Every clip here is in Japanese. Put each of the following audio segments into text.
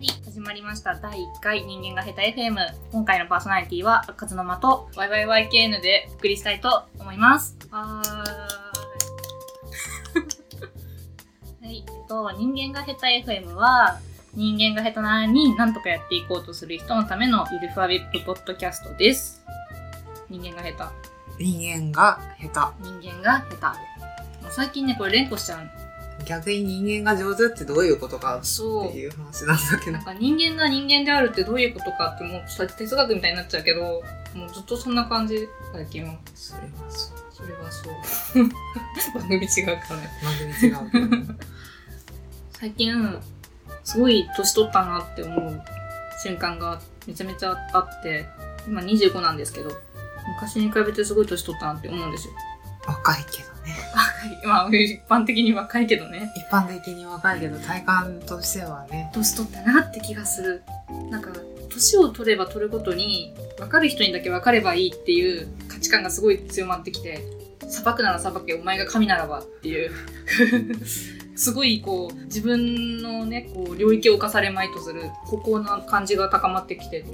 はい、始まりました。第1回人間が下手 FM。今回のパーソナリティは、カズの間と YYYKN でお送りしたいと思います。はーい。はい、えっと、人間が下手 FM は、人間が下手なのに何とかやっていこうとする人のためのゆるふわビップポッドキャストです。人間が下人間が下手。人間が下手。もう最近ね、これ連呼しちゃう。逆に人間が上手ってどういうことかっていう話なんだけどなん。か人間が人間であるってどういうことかってもうちょっと哲学みたいになっちゃうけどもうずっとそんな感じ最近はそれはそう。それはそう番組違うからね番組違う。最近すごい年取ったなって思う瞬間がめちゃめちゃあって今25なんですけど昔に比べてすごい年取ったなって思うんですよ若いけどね。若 いまあ一般的に若いけどね。一般的に若いけど体感としてはね。年取ったなって気がする。なんか年を取れば取るごとに分かる人にだけ分かればいいっていう価値観がすごい強まってきて裁くなら裁けお前が神ならばっていう。すごいこう自分のねこう領域を侵されまいとする孤高な感じが高まってきて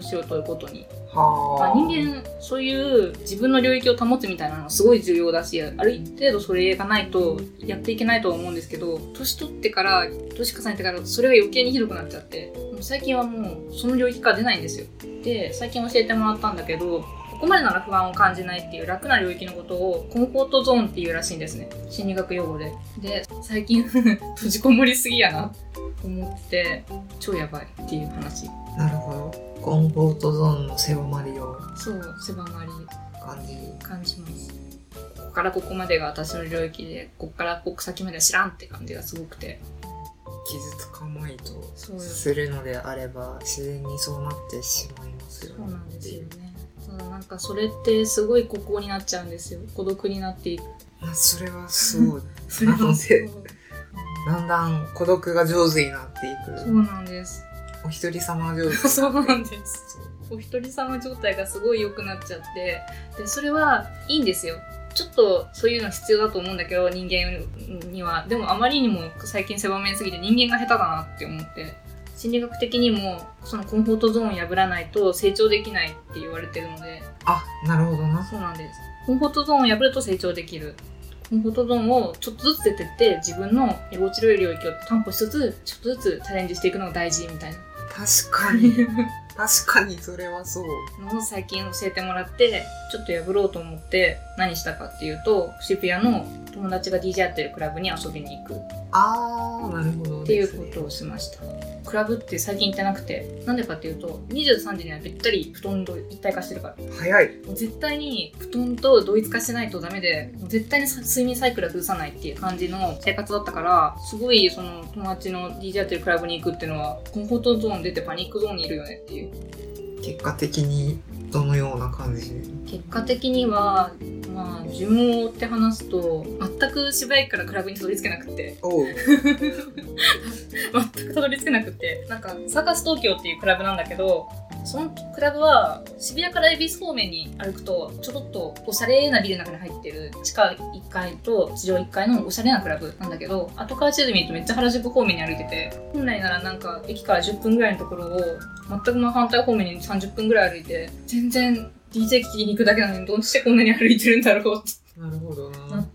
年を取ることに。まあ、はあ。人間そういう自分の領域を保つみたいなのはすごい重要だしある程度それがないとやっていけないとは思うんですけど年取ってから年重ねてからそれが余計にひどくなっちゃって最近はもうその領域から出ないんですよ。で最近教えてもらったんだけどここまでなら不安を感じないっていう楽な領域のことをコンフォートゾーンっていうらしいんですね。心理学用語で。で最近 閉じこもりすぎやなと思って超やばいっていう話。なるほど。コンフォートゾーンの狭まりをそう狭まり感じる。感じますここからここまでが私の領域でここからここ先までは知らんって感じがすごくて傷つかまいとするのであれば自然にそうなってしまいますよね。そうなんですよねただなんかそれってすごい孤高になっちゃうんですよ孤独になっていくまあそれはそう。それもそうだんだん孤独が上手になっていく。そうなんですお一人様上手。そうなんです。お一人様状態がすごい良くなっちゃって。でそれはいいんですよ。ちょっとそういうの必要だと思うんだけど人間には。でもあまりにも最近狭めすぎて人間が下手だなって思って。心理学的にもそのコンフォートゾーンを破らないと成長できないって言われてるので。あ、なるほどな。そうなんです。コンフォートゾーンを破ると成長できる。コンフォートゾーンをちょっとずつ出てって自分の居心地の良い領域を担保しつつちょっとずつチャレンジしていくのが大事みたいな確かに。確かにそれはそう。のを最近教えてもらってちょっと破ろうと思って何したかっていうと渋谷の友達が DJ やってるクラブに遊びに行くっあー、なるほど、ていうことをしましたクラブって最近行ってなくてなんでかっていうと23時にはべったり布団と一体化してるから早い。もう絶対に布団と同一化してないとダメでもう絶対にさ睡眠サイクルは崩さないっていう感じの生活だったからすごいその友達の DJ やってるクラブに行くっていうのはコンフォートゾーン出てパニックゾーンにいるよねっていう結果的にどのような感じ結果的にはまあ順を追って話すと全く渋谷駅からクラブにたどり着けなくて。全くたどり着けなくて。なんかサーカス東京っていうクラブなんだけどそのクラブは渋谷から恵比寿方面に歩くとちょろっとおしゃれなビルの中に入ってる地下1階と地上1階のおしゃれなクラブなんだけど後から地図見るとめっちゃ原宿方面に歩いてて本来ならなんか駅から10分ぐらいのところを全く真反対方面に30分ぐらい歩いて全然 DJ 聴きに行くだけなのにどうしてこんなに歩いてるんだろうって。なるほど。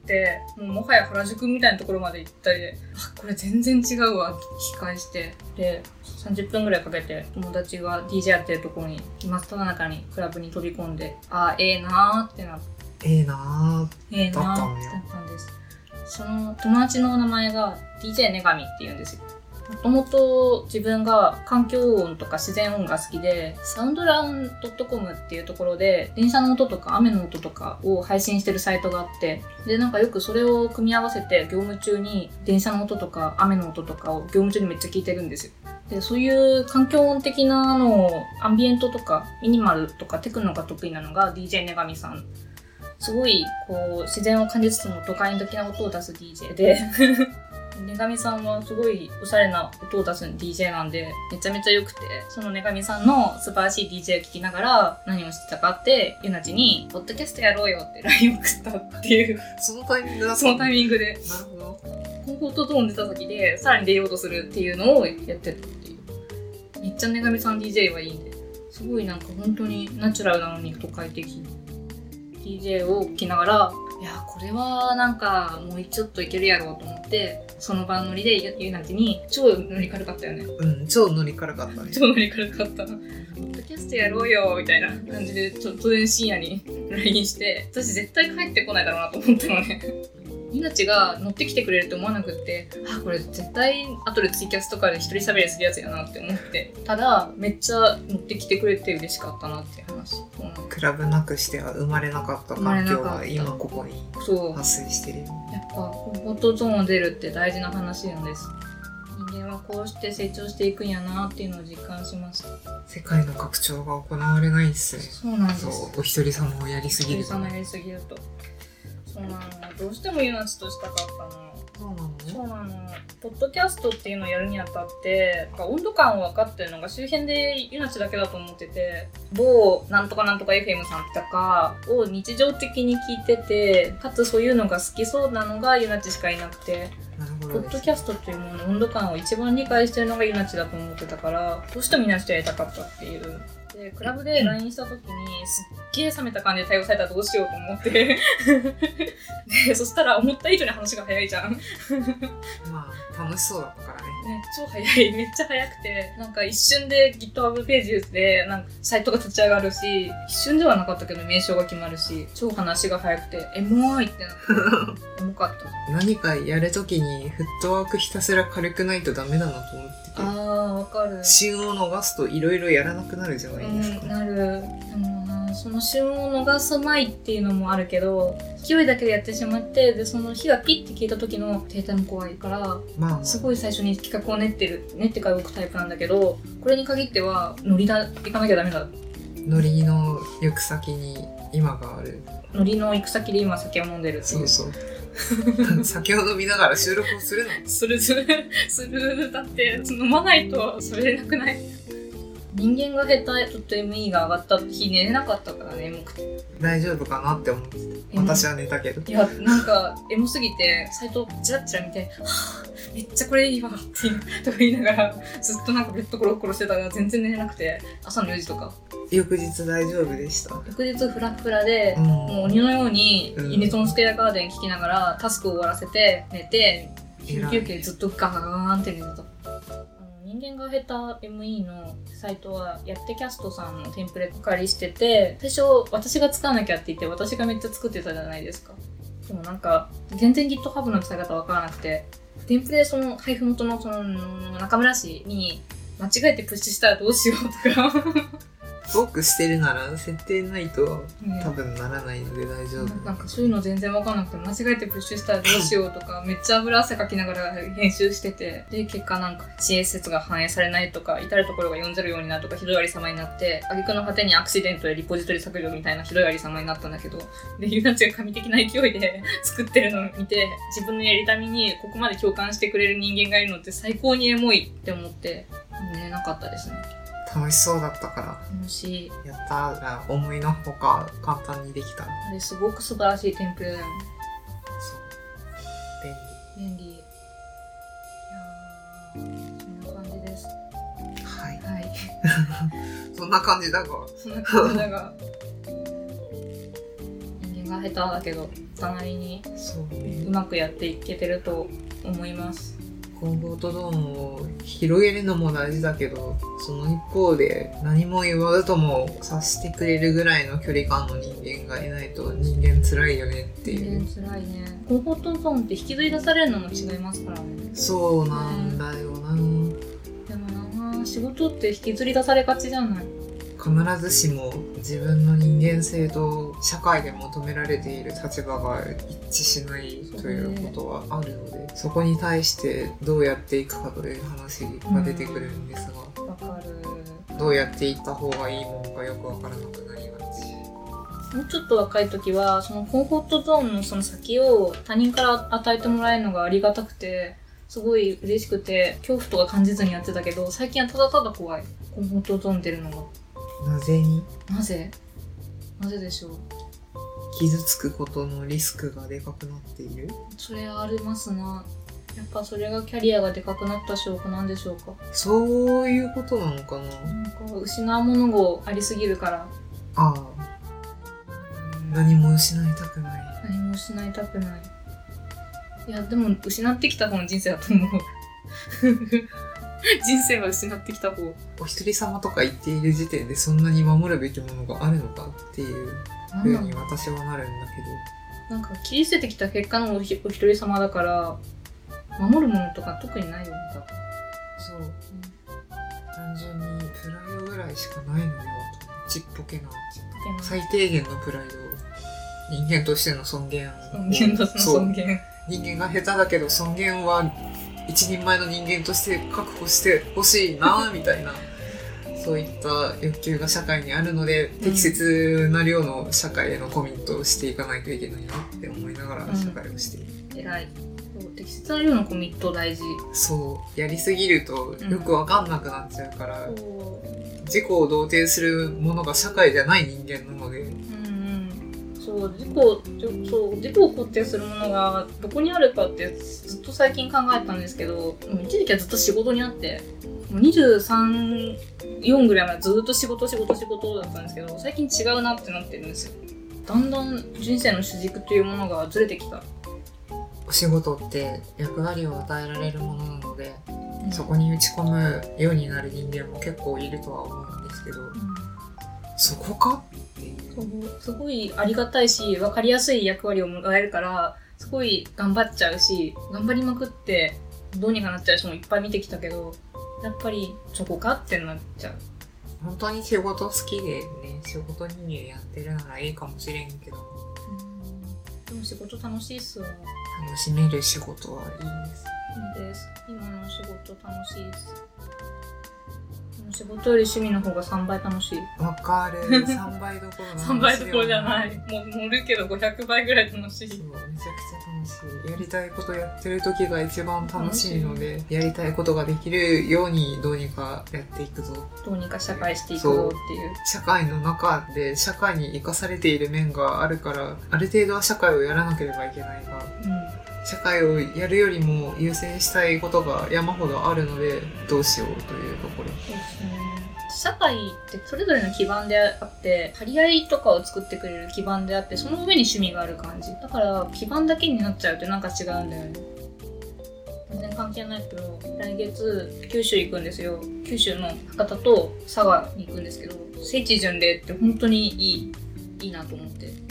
っ。てもうもはや原宿みたいなところまで行ったりであこれ全然違うわ引き返して。で30分ぐらいかけて友達が DJ やってるところに真っ只中にクラブに飛び込んであええなーってなって。ええなええなーだったんだよってなったんです。その友達の名前が DJ ネガミっていうんですよもともと自分が環境音とか自然音が好きで、サウンドラウン .com っていうところで、電車の音とか雨の音とかを配信してるサイトがあって、で、なんかよくそれを組み合わせて業務中に電車の音とか雨の音とかを業務中にめっちゃ聞いてるんですよ。で、そういう環境音的なのを、アンビエントとかミニマルとかテクノが得意なのが DJ ネガミさん。すごい、こう、自然を感じつつも都会的な音を出す DJ で、ネガミさんはすごいおしゃれな音を出す DJ なんで、めちゃめちゃ良くて、そのネガミさんの素晴らしい DJ を聴きながら何をしてたかって、ゆなちに、ポッドキャストやろうよって LINE を送ったっていう、そのタイミングだったそのタイミングで、なるほど。コンフォートゾーン出た先で、さらに出ようとするっていうのをやってたっていう。めっちゃ女神さん DJ はいいんですごいなんか本当にナチュラルなのに都会的 DJ を聴きながらいやこれはなんかもうちょっといけるやろうと思ってその場のノリでゆゆなちに超ノリ軽かったよね。うん、超ノリ軽かったね。超ノリ軽かった。ポッドキャストやろうよみたいな感じでちょ突然深夜に LINE して私絶対帰ってこないだろうなと思ったのね。ゆなちが乗ってきてくれると思わなくってあこれ絶対後でツイキャスとかで一人喋りするやつやなって思って。ただめっちゃ乗ってきてくれて嬉しかったなって話。うんクラブなくしては生まれなかった環境が今ここにそう。発生してるよ。やっぱコンフォートゾーンを出るって大事な話なんです。人間はこうして成長していくんやなっていうのを実感しました世界の拡張が行われないんですね。そうなんです。お一人様をやりすぎると。ね。さんやりすぎると。そうなのどうしてもユナチとしたかったの。そうなのそうなの。ポッドキャストっていうのをやるにあたってなんか温度感を分かってるのが周辺でユナチだけだと思ってて某なんとかなんとか FM さんとかを日常的に聞いててかつそういうのが好きそうなのがゆなちしかいなくて。ポッ。ドキャストっていうものの温度感を一番理解してるのがユナチだと思ってたからどうしてもユナチとやりたかったっていうでクラブで LINE した時にすっげえ冷めた感じで対応されたらどうしようと思って でそしたら思った以上に話が早いじゃんまあ、楽しそうだったからね。ね、超早い。めっちゃ早くて、なんか一瞬で GitHub ページで、なんかサイトが立ち上がるし、一瞬ではなかったけど名称が決まるし、超話が早くて、エモいってなって、重かった。何かやるときにフットワークひたすら軽くないとダメだなと思ってあー、わかるて。。旬を逃すといろいろやらなくなるじゃないですうん、か。なる。でもな、その旬を逃さないっていうのもあるけど、勢いだけでやってしまって、で、その火がピッて消えた時の停滞も怖いから、まあ、すごい最初に企画を練ってる、練ってから動くタイプなんだけど、これに限っては、ノリだ、行かなきゃダメだノリの行く先に今がある。ノリの行く先で今酒を飲んでるっていそううそう。酒を飲みながら収録をするの？するするするだって飲まないとそれれなくない？人間が下手ちょっと ME が上がった日寝れなかったからね眠くて大丈夫かなって思ってた。私は寝たけど。いやなんかエモすぎてサイトチラッチラ見て「はぁめっちゃこれいいわ」っていうとか言いながらずっとなんかベッドコロコロしてたから全然寝れなくて朝の4時とか翌日大丈夫でした。翌日フラフラでうん。もう鬼のようにうんユニゾンスクエアガーデン聴きながらタスクを終わらせて寝て休憩ずっとガーンって寝てた人間が下手 ME のサイトはやってキャストさんのテンプレ借りしてて最初私が使わなきゃって言って私がめっちゃ作ってたじゃないですか。でもなんか全然 GitHub の使い方わからなくてテンプレその配布元のその中村氏に間違えてプッシュしたらどうしようとか、フォークしてるなら設定ないとね多分ならないので大丈夫。なんかそういうの全然わかんなくて間違えてプッシュしたらどうしようとか めっちゃ油汗かきながら編集しててで結果なんか CSS が反映されないとか至るところが404になるとかひどいありさまになって挙句の果てにアクシデントでリポジトリ削除みたいなひどいありさまになったんだけど でユナチが神的な勢いで 作ってるのを見て自分のやりたみにここまで共感してくれる人間がいるのって最高にエモいって思って寝れなかったですね楽しそうだったから。楽しいやったら思いのほか簡単にできた。あれすごく素晴らしいテンプレだよねそう。便便利いやーそんな感じです利。はい。はい そんな感じだが。そんな感じだが人間が下手だけど隣にそうねう。まくやっていけてると思いますコンフォートゾーンを広げるのも大事だけど、その一方で何も言わずとも察してくれるぐらいの距離感の人間がいないと人間辛いよねっていう。人間辛いねコンフォートゾーンって引きずり出されるのも違いますからねそうなんだよな。でもな仕事って引きずり出されがちじゃない？必ずしも自分の人間性と社会で求められている立場が一致しないということはあるのでそこに対してどうやっていくかという話が出てくるんですが、わかる。どうやっていった方がいいものかよくわからなくなりがち。もうちょっと若い時はそのコンフォートゾーンのその先を他人から与えてもらえるのがありがたくてすごい嬉しくて恐怖とか感じずにやってたけど最近はただただ怖い。コンフォートゾーン出るのがなぜに？なぜ？なぜでしょう？傷つくことのリスクがでかくなっている？それありますな。やっぱそれがキャリアがでかくなった証拠なんでしょうか？そういうことなのかな？なんか失うものがありすぎるから。ああ。何も失いたくない。何も失いたくない。いやでも失ってきた方の人生だと思う 人生は失ってきた方。お一人様とか言っている時点でそんなに守るべきものがあるのかっていうふうに私はなるんだなんか切り捨ててきた結果のお一人様だから守るものとか特にないよね多分。けどそう。単純にプライドぐらいしかないのではとちっぽけな。最低限のプライド。人間としての尊厳尊厳としての尊厳。人間が下手だけど尊厳は一人前の人間として確保してほしいなみたいな。そういった欲求が社会にあるので、適切な量の社会へのコミットをしていかないといけないなって思いながら社会をしている、偉い。そう適切な量のコミット大事。そう。やりすぎるとよくわかんなくなっちゃうから、そう。自己を同定するものが社会じゃない人間なのでうんうんそう自己じょそう自己を肯定するものがどこにあるかってずっと最近考えたんですけど一時期はずっと仕事にあってもう234ぐらいまでずっと仕事仕事仕事だったんですけど最近違うなってなってるんですよ。だんだん人生の主軸というものがずれてきた、お仕事って役割を与えられるものなので、うん。そこに打ち込むようになる人間も結構いるとは思うんですけど、そこか？すごいありがたいし分かりやすい役割をもらえるからすごい頑張っちゃうし頑張りまくってどうにかなっちゃう人もいっぱい見てきたけどやっぱりそこかってなっちゃう。本当に仕事好きでね仕事人間やってるならいいかもしれんけど。でも仕事楽しいっすわ。楽しめる仕事はいいです。いいです。今の仕事楽しいです仕事より趣味の方が3倍楽しい。わかる。3倍どころの話3倍どころじゃない。そうもう乗るけど500倍ぐらい楽しい。めちゃくちゃ楽しい。やりたいことやってる時が一番楽しいのでやりたいことができるようにどうにかやっていくぞ。どうにか社会していくぞっていう。社会の中で社会に生かされている面があるからある程度は社会をやらなければいけないが。うん社会をやるよりも優先したいことが山ほどあるのでどうしようというところ。社会ってそれぞれの基盤であって張り合いとかを作ってくれる基盤であってその上に趣味がある感じ。だから基盤だけになっちゃうとなんか違うんだよね。全然関係ないけど来月九州行くんですよ。九州の博多と佐賀に行くんですけど聖地巡礼って本当にいいいいなと思って。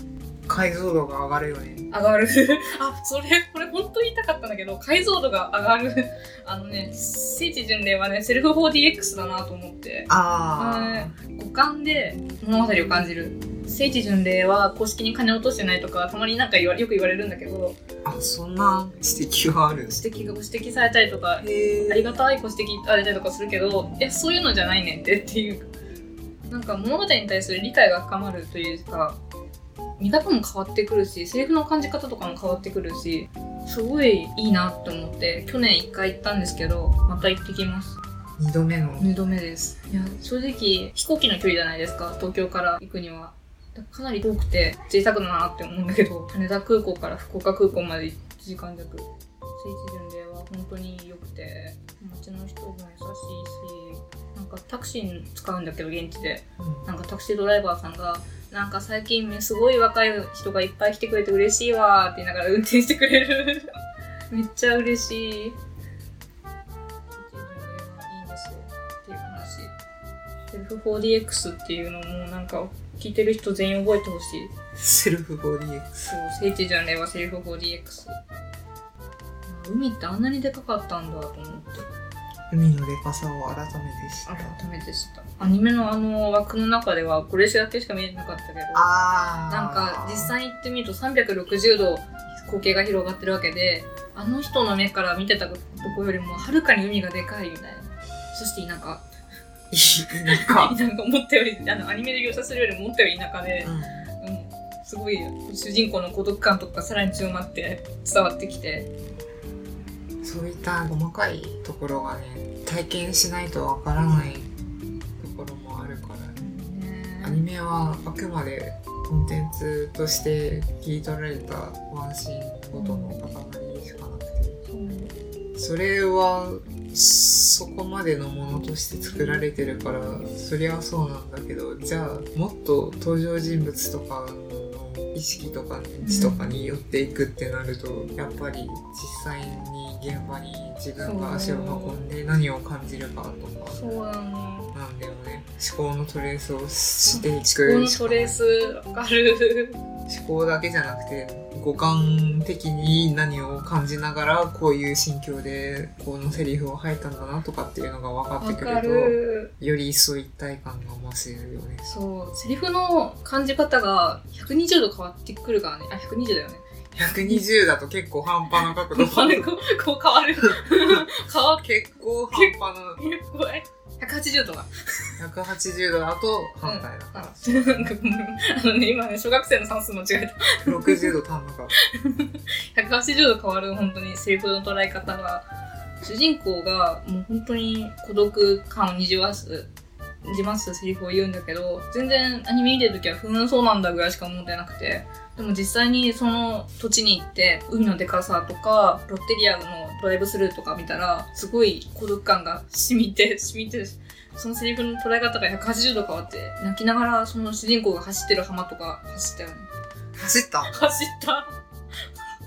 解像度が上がるよね。上がる。あそれこれ本当に言いたかったんだけど解像度が上がる。あのね聖地巡礼はねセルフ 4DX だなと思って。あ五感で物語を感じる。聖地巡礼は公式に金落としてないとかたまになんかよく言われるんだけど。ああそんな指摘がある。指摘がご指摘されたりとかへありがたいご指摘されたりとかするけどいやそういうのじゃないねんってっていう。なんか物語に対する理解が深まるというか見方も変わってくるしセリフの感じ方とかも変わってくるしすごいいいなって思って去年1回行ったんですけどまた行ってきます。2度目の。2度目です。いや正直飛行機の距離じゃないですか東京から行くには。かなり遠くて贅沢だなって思うんだけど羽田空港から福岡空港まで1時間弱。聖地巡礼は本当に良くて街の人も優しいしなんかタクシー使うんだけど現地で。うん。なんかタクシードライバーさんがなんか最近ねすごい若い人がいっぱい来てくれて嬉しいわーって言いながら運転してくれる。めっちゃ嬉しい。いいんですよ。っていう話。セルフ 4DX っていうのもなんか聞いてる人全員覚えてほしい。セルフ 4DX そう聖地巡礼はセルフ 4DX 海ってあんなにでかかったんだと思って海のでかさを改めて知った改めて知ったアニメのあの枠の中ではこれだけしか見えなかったけどなんか実際行ってみると360度光景が広がってるわけであの人の目から見てたとこよりもはるかに海がでかいみたいなそして田舎いいなんか、なんか思ったよりあのアニメで描写するよりも思ったより田舎で、うん、すごい主人公の孤独感とかさらに強まって伝わってきてそういった細かいところがね体験しないとわからないところもあるからね。アニメはあくまでコンテンツとして切り取られたワンシーンごとの塊しかなくて。それはそこまでのものとして作られてるからそりゃそうなんだけどじゃあもっと登場人物とかの意識とか認知とかに寄っていくってなると、やっぱり実際に現場に自分が足を運んで何を感じるかとか。そうなんだよね。思考のトレースをしていく。このトレースわかる。思考だけじゃなくて五感的に何を感じながらこういう心境でこのセリフを吐いたんだなとかっていうのが分かってくるる。とより一層一体感が増せるよね。そうセリフの感じ方が120度変わってくるからね。あ120だよね。120だと結構半端な角度。こうこう変わる。変 わ結構半端な。結構え180度が180度だと反対だから、あのね今ね小学生の算数間違えた。60度足んなかった。180度変わる本当にセリフの捉え方が。主人公がもう本当に孤独感をにじわすにじますセリフを言うんだけど全然アニメ見てる時はふーんそうなんだぐらいしか思ってなくて。でも実際にその土地に行って海のでかさとかロッテリアのドライブスルーとか見たらすごい孤独感が染みて染みてそのセリフの捉え方が180度変わって泣きながらその主人公が走ってる浜とか走ったよね。走った？走った。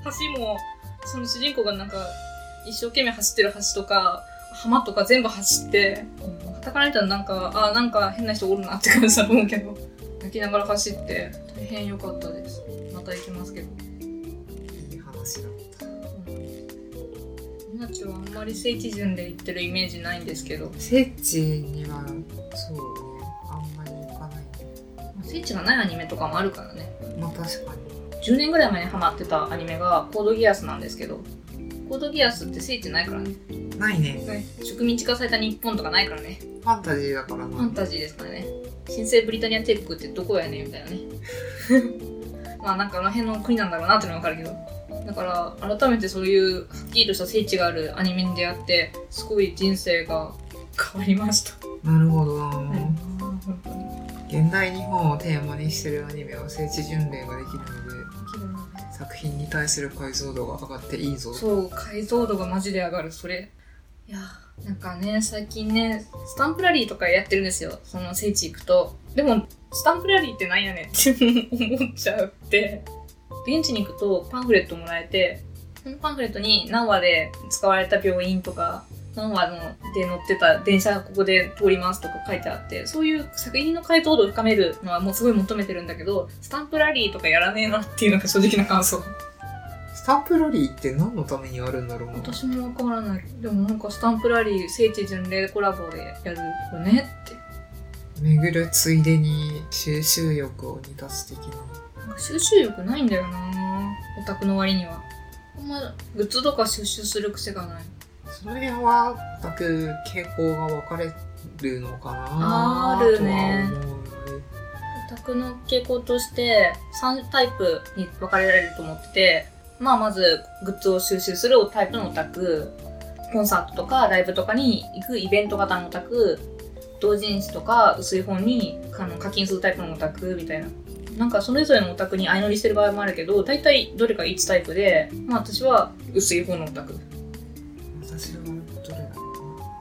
橋もその主人公がなんか一生懸命走ってる橋とか浜とか全部走って傍から見たらなんかあなんか変な人おるなって感じだと思うけど泣きながら走って大変良かったです。また行きますけどなちはあんまり聖地巡で行ってるイメージないんですけど聖地にはそうねあんまり行かないね。聖地がないアニメとかもあるからねまあ確かに。10年ぐらい前にハマってたアニメがコードギアスなんですけどコードギアスって聖地ないからねないね。ね植民地化された日本とかないからねファンタジーだからな。ファンタジーですからね。新生ブリタニアテックってどこやねんみたいなね。まあなんかあの辺の国なんだろうなっていうのはわかるけど。だから改めてそういうはっきりとした聖地があるアニメに出会ってすごい人生が変わりました。なるほどな、本当に。現代日本をテーマにしてるアニメは聖地巡礼ができるので作品に対する解像度が上がっていいぞそう、解像度がマジで上がる、それ。いやー、なんかね、最近ね、スタンプラリーとかやってるんですよ。その聖地行くと。でも、スタンプラリーってなんやねんって思っちゃうって。現地に行くとパンフレットもらえて、そのパンフレットに何話で使われた病院とか、何話ので乗ってた電車ここで通りますとか書いてあって、そういう作品の解像度を深めるのはもうすごい求めてるんだけど、スタンプラリーとかやらねえなっていうのが正直な感想。スタンプラリーって何のためにあるんだろうな。私もわからない。でもなんかスタンプラリー聖地巡礼コラボでやるよねって。巡るついでに収集欲を満たす的なか収集欲ないんだよなオタクの割には。あんまグッズとか収集する癖がない。その辺は全く傾向が分かれるのかなあるね。オタクの傾向として3タイプに分かれられると思っててまあまずグッズを収集するタイプのオタクコンサートとかライブとかに行くイベント型のオタク同人誌とか薄い本にあの課金するタイプのオタクみたいななんかそれぞれのオタクに相乗りしてる場合もあるけど大体どれか1タイプでまあ私は薄い本のオタク私はどれ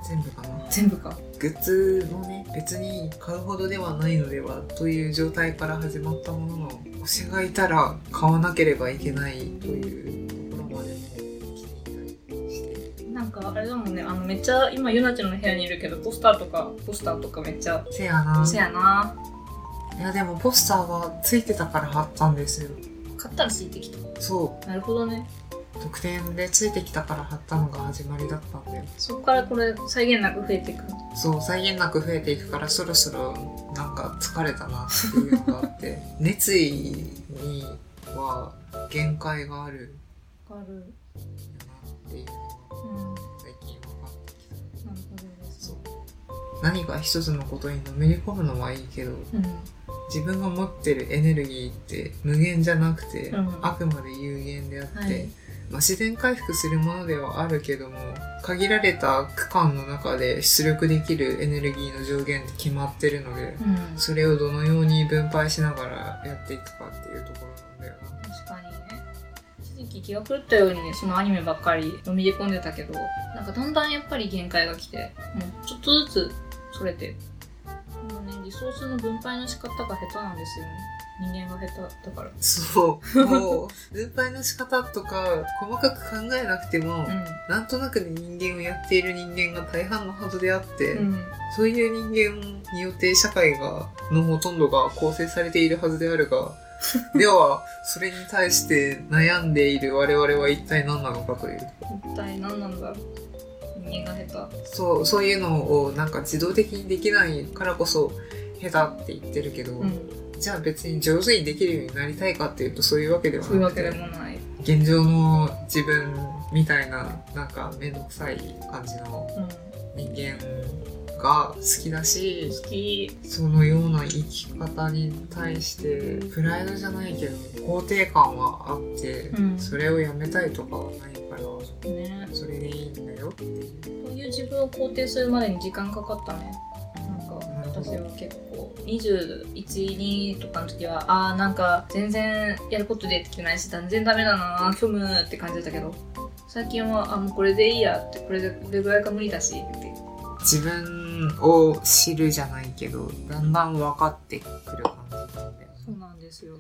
全部かな？全部かグッズもね別に買うほどではないのではという状態から始まったものの推しがいたら買わなければいけないというところまでも来ていたりして。なんかあれだもんねあのめっちゃ今ゆなちゃんの部屋にいるけどポスターとかポスターとかめっちゃ。せやな。せやないやでもポスターはついてたから貼ったんですよ。買ったらついてきた。そなるほどね。う特典でついてきたから貼ったのが始まりだったんだよ。そこからこれ際限なく増えていくそう際限なく増えていくからそろそろなんか疲れたなっていうのがあって。熱意には限界がある。わかる。よなっていうのが最近分かってきた。ほどです。そう。何か一つのことにのめり込むのはいいけどうん自分が持ってるエネルギーって無限じゃなくて、うん。あくまで有限であって、はい。まあ、自然回復するものではあるけども限られた区間の中で出力できるエネルギーの上限って決まってるのでうん。それをどのように分配しながらやっていくかっていうところなんだよな。確かにね。自一時期気が狂ったようにそのアニメばっかりのめり込んでたけどなんかだんだんやっぱり限界が来てもうちょっとずつそれてリソースの分配の仕方が下手なんですよね。人間が下手だから。そう。もう、分配の仕方とか、細かく考えなくても、うん。なんとなくで人間をやっている人間が大半のはずであって、うん。そういう人間によって社会が、のほとんどが構成されているはずであるが、では、それに対して悩んでいる我々は一体何なのかという。一体何なんだ？ろう人間が下そう、そういうのをなんか自動的にできないからこそ、下手って言ってるけど、手うん。じゃあ別に上手にできるようになりたいかっていうとそういうわけではそういうわけでもない。現状の自分みたいななんか面倒くさい感じのうん。人間が好きだし好きそのような生き方に対してプライドじゃないけど肯定感はあって、うん。それをやめたいとかはないからね。それでいいんだよっていう。こういう自分を肯定するまでに時間かかったね。私は結構212とかの時はあーなんか全然やることできてないし全然ダメだな虚無って感じだったけど最近はあもうこれでいいやってこれでこれぐらいが無理だしって。自分を知るじゃないけどだんだん分かってくる感じなんだよね。そうなんですよ。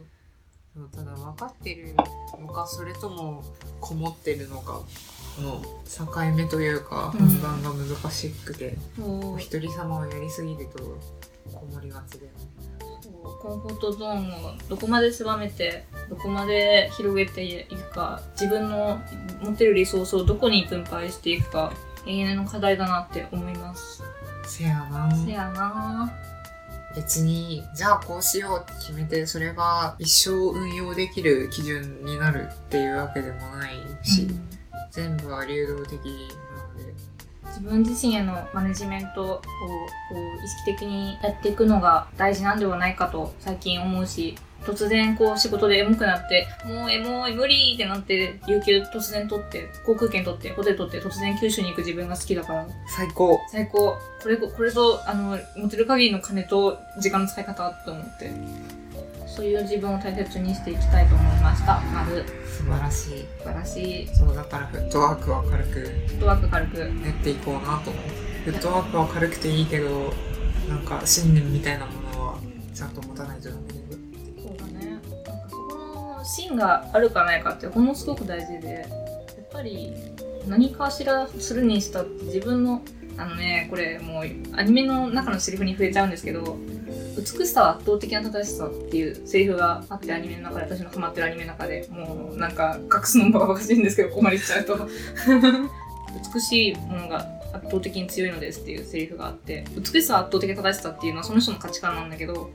ただ分かってるのかそれともこもってるのかの境目というかうん。判断が難しくて、もう。お一人様をやりすぎるとこもりがちだよね。そうコンフォートゾーンをどこまで狭めてどこまで広げていくか自分の持ってるリソースをどこに分配していくか永遠の課題だなって思いますせやな。せやな。別にじゃあこうしようって決めてそれが一生運用できる基準になるっていうわけでもないし、うん。全部は流動的なので。自分自身へのマネジメントをこう意識的にやっていくのが大事なんではないかと最近思うし突然こう仕事でエモくなってもうエモい無理ってなって有給突然取って航空券取ってホテル取って突然九州に行く自分が好きだから。最高。最高。これこれとあの持てる限りの金と時間の使い方と思って。そういう自分を大切にしていきたいと思いました。まず。素晴らしい。素晴らしい。そうだからフットワークは軽く。フットワーク軽く。練っていこうなと思う。フットワークは軽くていいけどなんか信念みたいなものはちゃんと持たないとダメ。だ芯があるかないかってほんのすごく大事でやっぱり何かしらするにしたって自分のあのねこれもうアニメの中のセリフに触れちゃうんですけど美しさは圧倒的な正しさっていうセリフがあってアニメの中で私のハマってるアニメの中でもうなんか隠すのもバカバカしいんですけどここまで言っちゃうと。美しいものが圧倒的に強いのですっていうセリフがあって美しさは圧倒的な正しさっていうのはその人の価値観なんだけど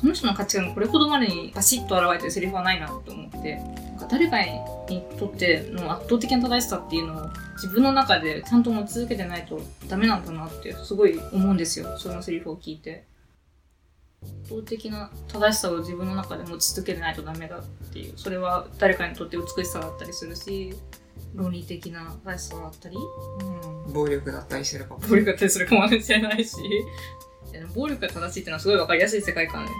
その人の価値観がこれほどまでにバシッと現れてるセリフはないなと思ってなんか誰かにとっての圧倒的な正しさっていうのを自分の中でちゃんと持ち続けてないとダメなんだなってすごい思うんですよそのセリフを聞いて。圧倒的な正しさを自分の中で持ち続けてないとダメだっていうそれは誰かにとって美しさだったりするし論理的な正しさだったり、うん、暴力だったりするかも。暴力だったりするかもしれないしいや暴力が正しいっていうのはすごい分かりやすい世界観で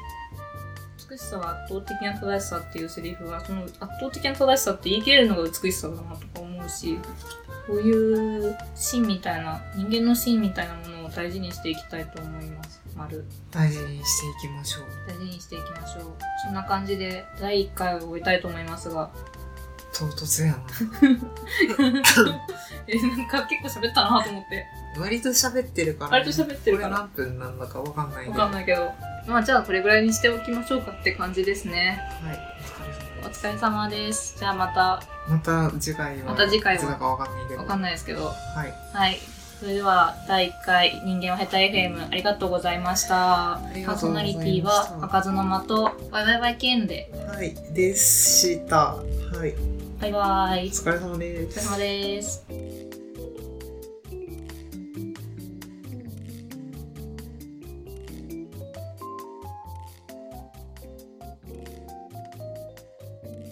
美しさは圧倒的な正しさっていうセリフはその圧倒的な正しさって言い切れるのが美しさだなとか思うしこういう芯みたいな人間の芯みたいなものを大事にしていきたいと思います。丸。大事にしていきましょう。大事にしていきましょう。そんな感じで第1回を終えたいと思いますが唐突やな。えなんか結構喋ったなと思って。割と喋ってるから、割と喋ってるから。これ何分なんだかわかんないけわどかんないけど。まあじゃあこれぐらいにしておきましょうかって感じですね。はいお疲れ様です。じゃあまた。また次回はまた次回は。かわかんないけど。わかんないですけど。はい。はい。それでは第1回人間は下手 FM ありがとうございました。パーソナリティは開かずの間とバイバイバイケンで。はい。でした。はいバイバイ。お疲れ様でお疲れ様です